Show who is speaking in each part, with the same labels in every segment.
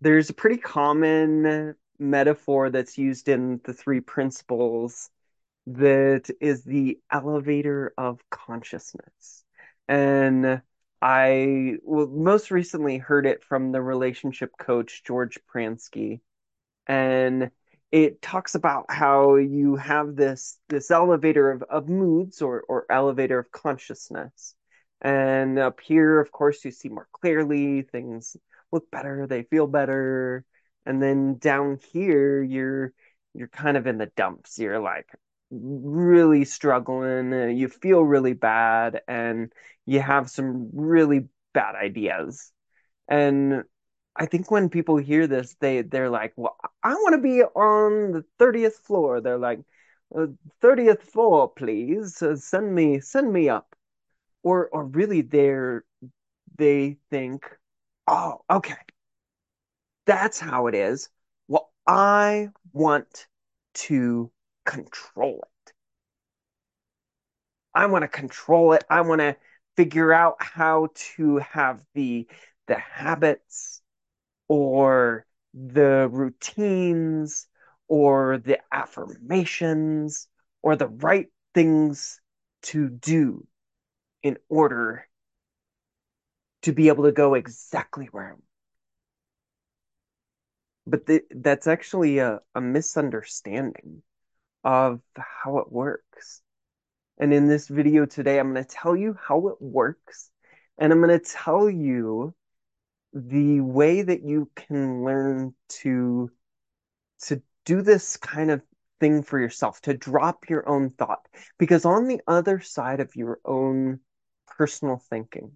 Speaker 1: there's a pretty common metaphor that's used in the three principles that is the elevator of consciousness. And I well, most recently heard it from the relationship coach George Pransky. And it talks about how you have this this elevator of, of moods or, or elevator of consciousness. And up here, of course, you see more clearly, things look better, they feel better. And then down here, you're you're kind of in the dumps. You're like really struggling, uh, you feel really bad, and you have some really bad ideas. And I think when people hear this, they they're like, "Well, I want to be on the 30th floor." They're like, uh, "30th floor, please. Uh, send me send me up." Or or really they're they think, "Oh, okay. That's how it is. Well, I want to control it. I want to control it. I want to figure out how to have the the habits or the routines or the affirmations or the right things to do in order to be able to go exactly where I want. But that's actually a, a misunderstanding of how it works. And in this video today, I'm going to tell you how it works. And I'm going to tell you the way that you can learn to to do this kind of thing for yourself, to drop your own thought. Because on the other side of your own personal thinking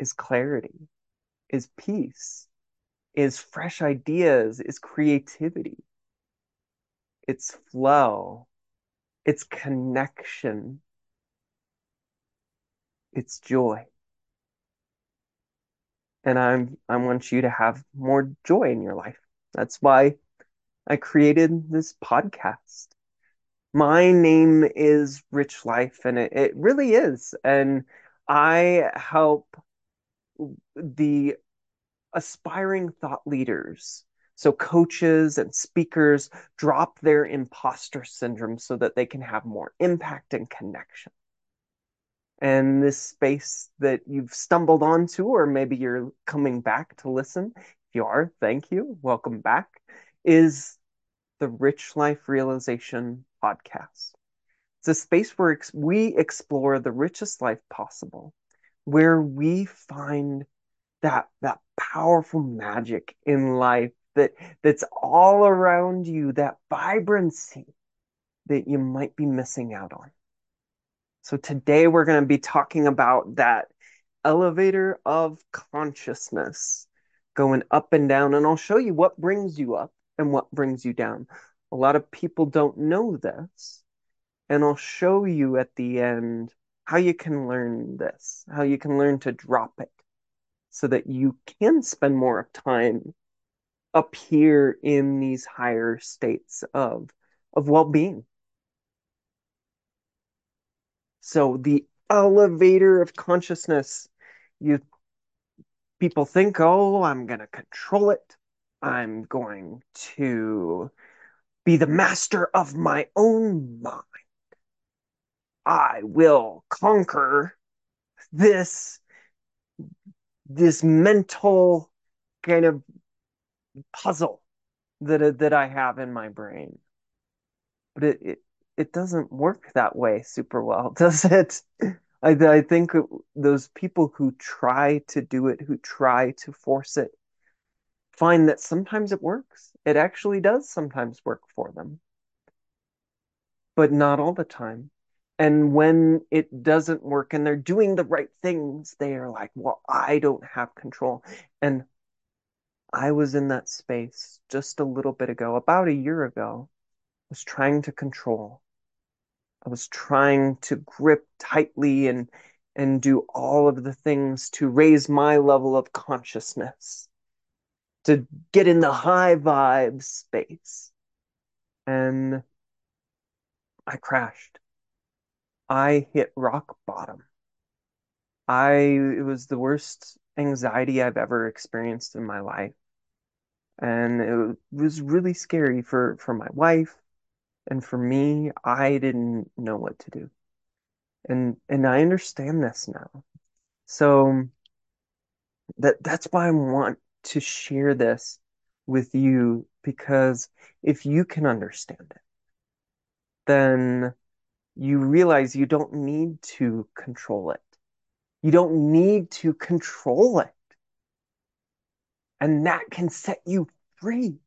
Speaker 1: is clarity, is peace, is fresh ideas, is creativity it's flow, it's connection, it's joy. And I'm I want you to have more joy in your life. That's why I created this podcast. My name is Rich Life, and it, it really is. And I help the aspiring thought leaders so coaches and speakers drop their imposter syndrome so that they can have more impact and connection. And this space that you've stumbled onto, or maybe you're coming back to listen, if you are, thank you, welcome back, is the Rich Life Realization podcast. It's a space where we explore the richest life possible, where we find that that powerful magic in life that that's all around you, that vibrancy that you might be missing out on. So today we're going to be talking about that elevator of consciousness going up and down and I'll show you what brings you up and what brings you down. A lot of people don't know this and I'll show you at the end how you can learn this, how you can learn to drop it so that you can spend more of time up here in these higher states of of well-being. So the elevator of consciousness you people think oh i'm going to control it. I'm going to be the master of my own mind i will conquer this this mental kind of puzzle that that I have in my brain. But it, it it doesn't work that way super well, does it? I I think those people who try to do it, who try to force it, find that sometimes it works. It actually does sometimes work for them. But not all the time. And when it doesn't work and they're doing the right things, they are like, well, I don't have control. And I was in that space just a little bit ago, about a year ago. I was trying to control. I was trying to grip tightly and and do all of the things to raise my level of consciousness, to get in the high vibe space. And I crashed. I hit rock bottom. I it was the worst anxiety I've ever experienced in my life. And it was really scary for, for my wife and for me. I didn't know what to do. And and I understand this now. So that that's why I want to share this with you because if you can understand it, then you realize you don't need to control it. You don't need to control it. And that can set you free.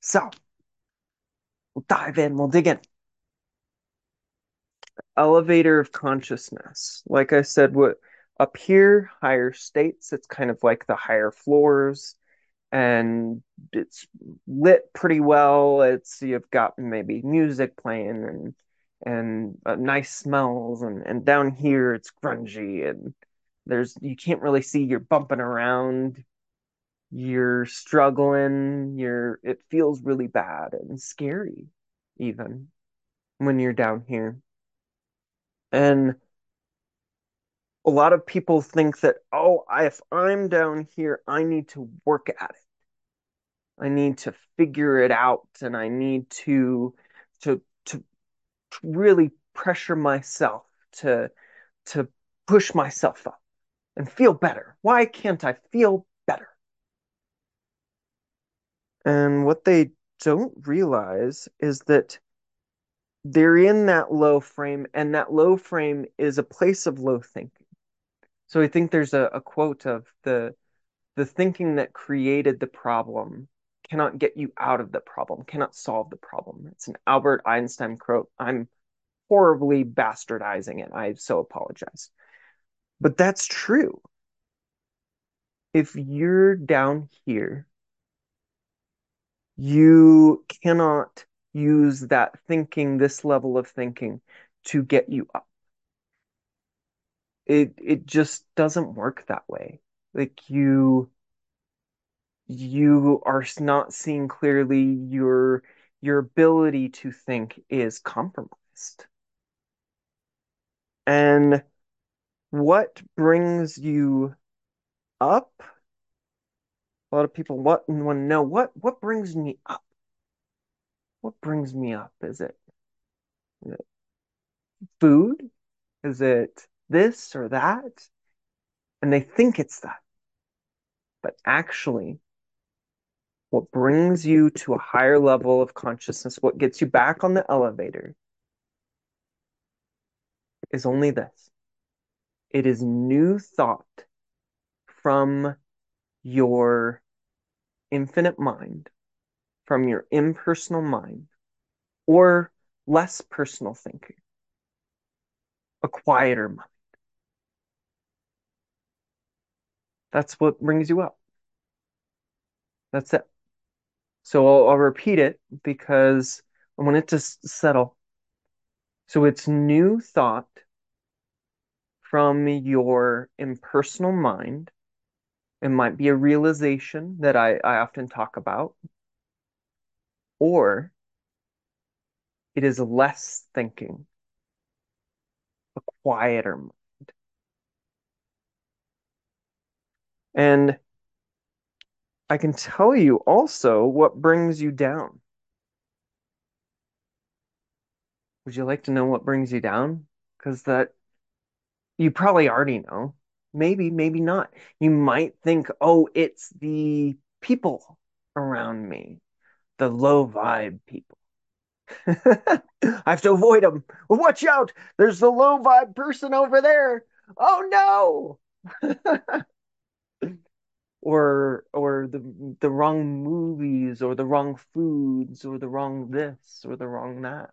Speaker 1: So we'll dive in, we'll dig in. Elevator of consciousness. Like I said, what up here, higher states, it's kind of like the higher floors and it's lit pretty well. It's you've got maybe music playing and and uh, nice smells and and down here it's grungy and there's you can't really see you're bumping around you're struggling you're it feels really bad and scary even when you're down here and a lot of people think that oh if i'm down here i need to work at it i need to figure it out and i need to to to really pressure myself to to push myself up and feel better. Why can't I feel better? And what they don't realize is that they're in that low frame, and that low frame is a place of low thinking. So I think there's a, a quote of the the thinking that created the problem cannot get you out of the problem, cannot solve the problem. It's an Albert Einstein quote. I'm horribly bastardizing it. I so apologize. But that's true. If you're down here, you cannot use that thinking, this level of thinking, to get you up. It it just doesn't work that way. Like you you are not seeing clearly your your ability to think is compromised. And what brings you up? A lot of people want to know what what brings me up. What brings me up? Is it, is it food? Is it this or that? And they think it's that. But actually, what brings you to a higher level of consciousness, what gets you back on the elevator, is only this it is new thought from your infinite mind, from your impersonal mind, or less personal thinking, a quieter mind. That's what brings you up. That's it. So I'll, I'll repeat it because I want it to settle. So it's new thought from your impersonal mind. It might be a realization that I, I often talk about, or it is less thinking, a quieter mind. And I can tell you also what brings you down. Would you like to know what brings you down? Because that you probably already know. Maybe, maybe not. You might think, oh, it's the people around me, the low vibe people. I have to avoid them. Watch out! There's the low vibe person over there. Oh no! or or the the wrong movies or the wrong foods or the wrong this or the wrong that.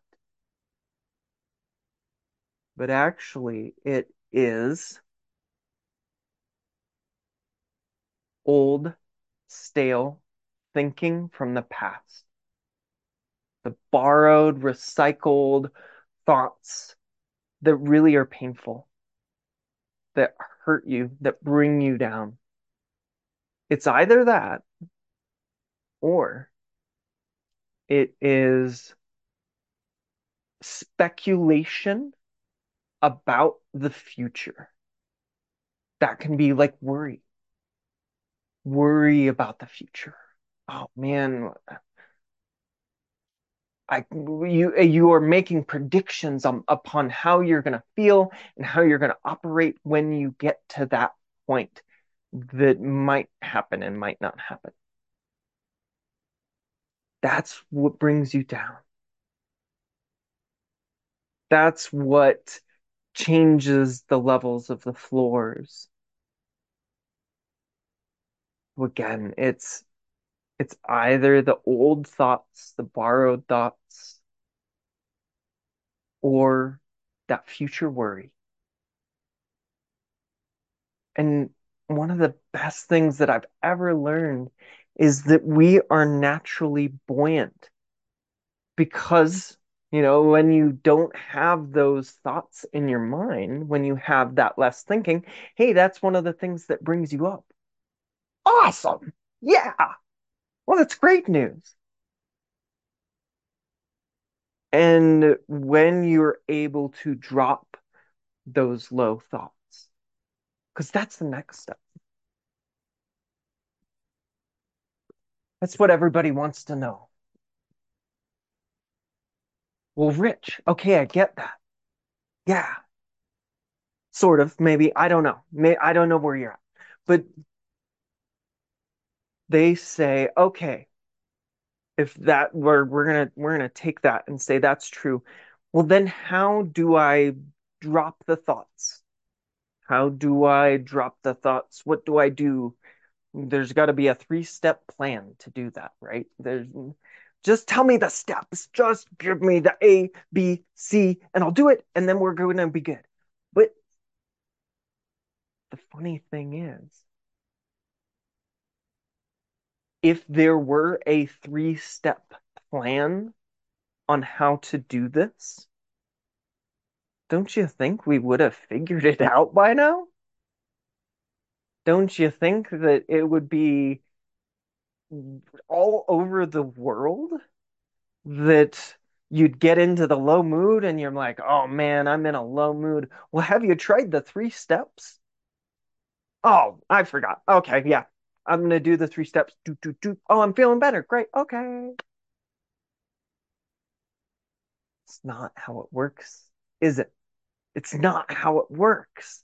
Speaker 1: But actually it is old, stale thinking from the past. The borrowed, recycled thoughts that really are painful, that hurt you, that bring you down. It's either that or it is speculation about the future. That can be like worry. worry about the future. Oh man, I you you are making predictions on, upon how you're going to feel and how you're going to operate when you get to that point that might happen and might not happen. That's what brings you down. That's what changes the levels of the floors. Again, it's it's either the old thoughts, the borrowed thoughts, or that future worry. And one of the best things that I've ever learned is that we are naturally buoyant because, you know, when you don't have those thoughts in your mind, when you have that less thinking, hey, that's one of the things that brings you up. Awesome. Yeah. Well, that's great news. And when you're able to drop those low thoughts, because that's the next step. That's what everybody wants to know. Well, Rich, okay, I get that. Yeah. Sort of, maybe. I don't know. May I don't know where you're at. But they say, okay, if that we're we're gonna we're gonna take that and say that's true. Well, then how do I drop the thoughts? How do I drop the thoughts? What do I do? There's got to be a three-step plan to do that, right? There's just tell me the steps. Just give me the A, B, C, and I'll do it, and then we're going to be good. But the funny thing is, if there were a three-step plan on how to do this, don't you think we would have figured it out by now? Don't you think that it would be all over the world that you'd get into the low mood and you're like, oh man, I'm in a low mood. Well, have you tried the three steps? Oh, I forgot. Okay, yeah. I'm gonna do the three steps. Do, do, do. Oh, I'm feeling better. Great. Okay. It's not how it works, is it? It's not how it works.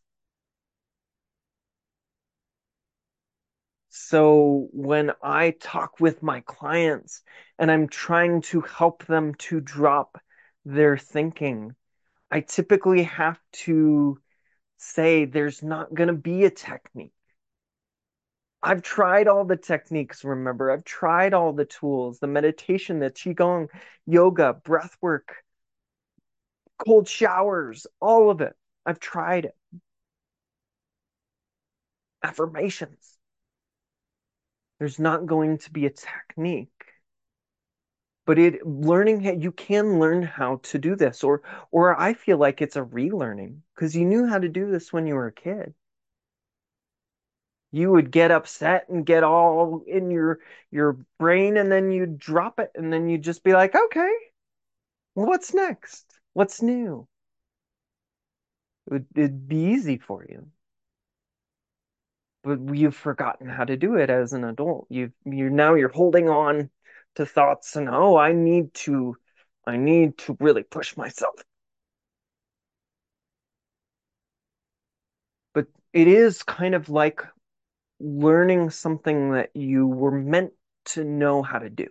Speaker 1: So when I talk with my clients and I'm trying to help them to drop their thinking, I typically have to say there's not going to be a technique. I've tried all the techniques, remember? I've tried all the tools, the meditation, the Qigong, yoga, breath work, cold showers, all of it. I've tried it. Affirmations. There's not going to be a technique. But it learning you can learn how to do this, or or I feel like it's a relearning because you knew how to do this when you were a kid. You would get upset and get all in your your brain, and then you'd drop it, and then you'd just be like, okay, what's next? What's new? It would, it'd be easy for you but you've forgotten how to do it as an adult. You've you now you're holding on to thoughts and oh, I need to I need to really push myself. But it is kind of like learning something that you were meant to know how to do.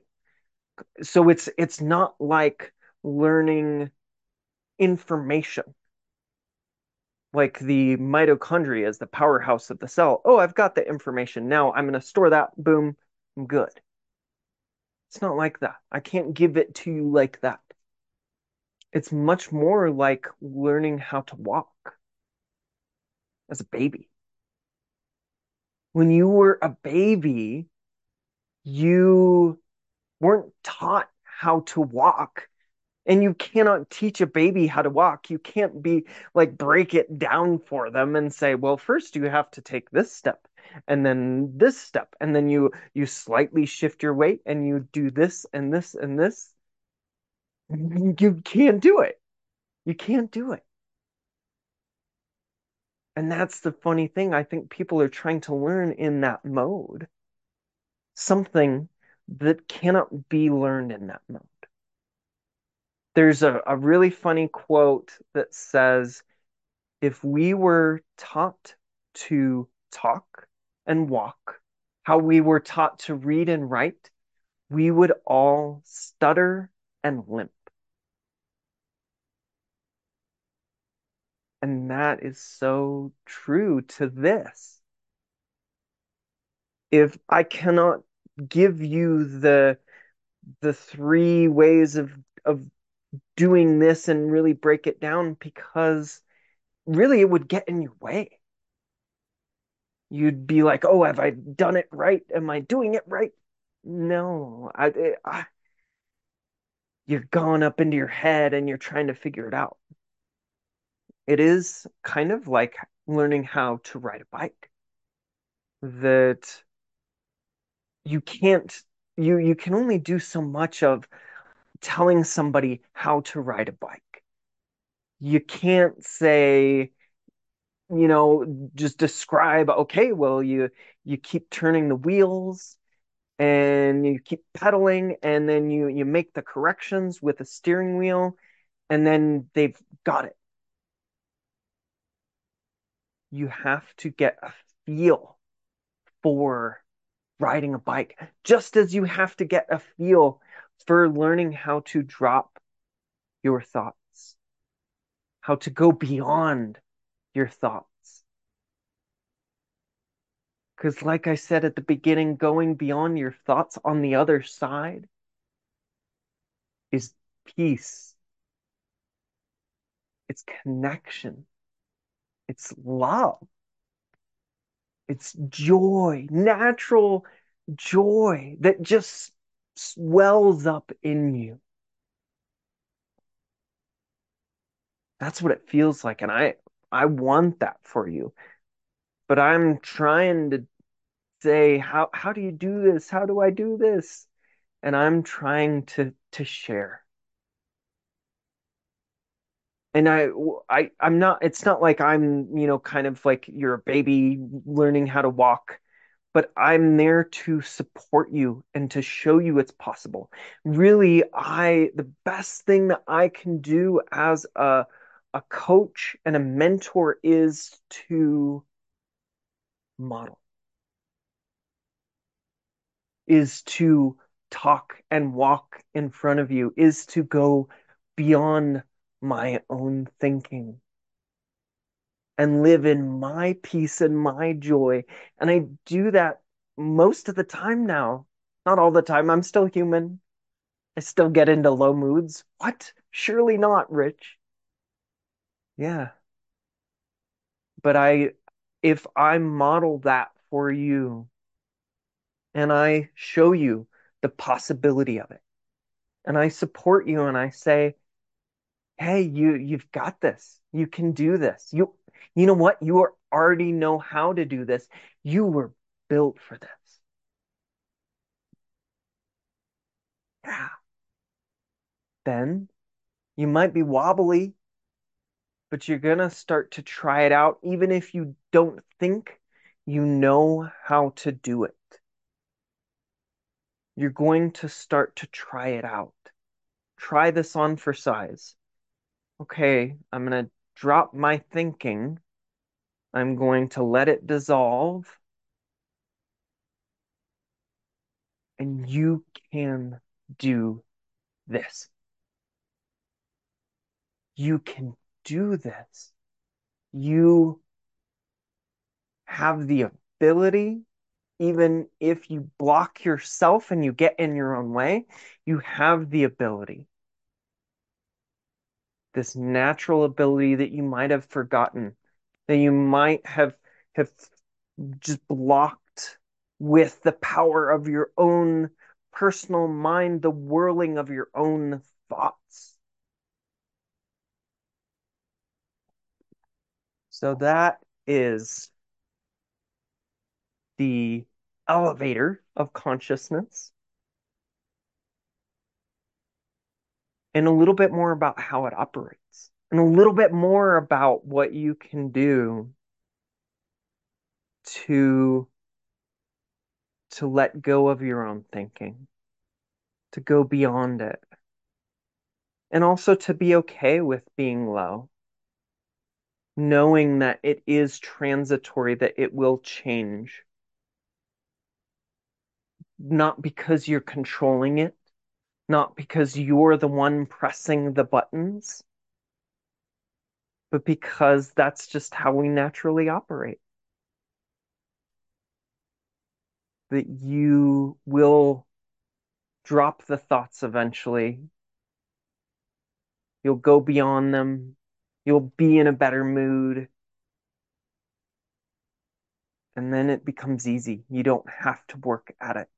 Speaker 1: So it's it's not like learning information like the mitochondria is the powerhouse of the cell. Oh, I've got the information. Now I'm going to store that. Boom, I'm good. It's not like that. I can't give it to you like that. It's much more like learning how to walk as a baby. When you were a baby, you weren't taught how to walk and you cannot teach a baby how to walk. You can't be like break it down for them and say, well, first you have to take this step and then this step and then you you slightly shift your weight and you do this and this and this. You can't do it. You can't do it. And that's the funny thing. I think people are trying to learn in that mode. something that cannot be learned in that mode. There's a, a really funny quote that says, if we were taught to talk and walk, how we were taught to read and write, we would all stutter and limp. And that is so true to this. If I cannot give you the the three ways of of doing this and really break it down because really it would get in your way. You'd be like, "Oh, have I done it right? Am I doing it right?" No, I, eh, I you're going up into your head and you're trying to figure it out. It is kind of like learning how to ride a bike. That you can't you you can only do so much of telling somebody how to ride a bike. You can't say, you know, just describe, okay, well, you you keep turning the wheels and you keep pedaling and then you you make the corrections with the steering wheel and then they've got it. You have to get a feel for riding a bike, just as you have to get a feel for learning how to drop your thoughts, how to go beyond your thoughts. Because, like I said at the beginning, going beyond your thoughts on the other side is peace, it's connection, it's love, it's joy, natural joy that just swells up in you. That's what it feels like. And I, I want that for you. But I'm trying to say, how, how do you do this? How do I do this? And I'm trying to, to share. And I, I, I'm not, it's not like I'm, you know, kind of like you're a baby learning how to walk but I'm there to support you and to show you it's possible. Really, I the best thing that I can do as a a coach and a mentor is to model. Is to talk and walk in front of you, is to go beyond my own thinking and live in my peace and my joy. And I do that most of the time now. Not all the time. I'm still human. I still get into low moods. What? Surely not, Rich. Yeah. But I, if I model that for you and I show you the possibility of it and I support you and I say, hey, you, you've got this. You can do this. You, you know what? You already know how to do this. You were built for this. Yeah. Then you might be wobbly, but you're going to start to try it out, even if you don't think you know how to do it. You're going to start to try it out. Try this on for size. Okay, I'm going to drop my thinking. I'm going to let it dissolve. And you can do this. You can do this. You have the ability, even if you block yourself and you get in your own way, you have the ability this natural ability that you might have forgotten, that you might have have just blocked with the power of your own personal mind, the whirling of your own thoughts. So that is the elevator of consciousness. And a little bit more about how it operates and a little bit more about what you can do to to let go of your own thinking, to go beyond it, and also to be okay with being low, knowing that it is transitory, that it will change. Not because you're controlling it, not because you're the one pressing the buttons, but because that's just how we naturally operate. That you will drop the thoughts eventually. You'll go beyond them. You'll be in a better mood. And then it becomes easy. You don't have to work at it.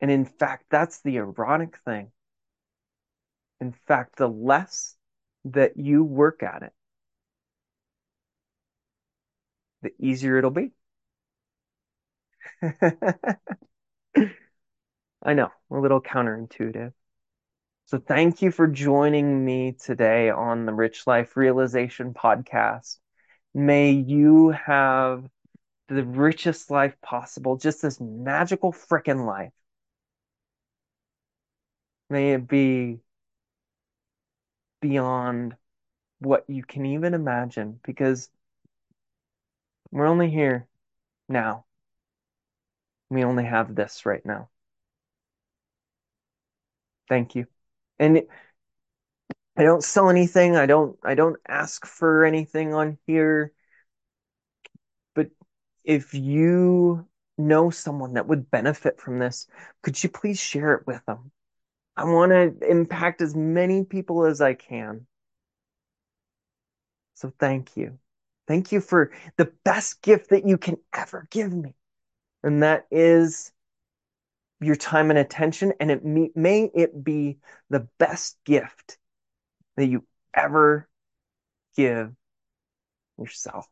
Speaker 1: And in fact, that's the ironic thing. In fact, the less that you work at it, the easier it'll be. I know, a little counterintuitive. So thank you for joining me today on the Rich Life Realization podcast. May you have the richest life possible, just this magical freaking life. May it be beyond what you can even imagine because we're only here now. We only have this right now. Thank you. And I don't sell anything. I don't I don't ask for anything on here. But if you know someone that would benefit from this, could you please share it with them? I want to impact as many people as I can. So thank you. Thank you for the best gift that you can ever give me. And that is your time and attention. And it may, may it be the best gift that you ever give yourself.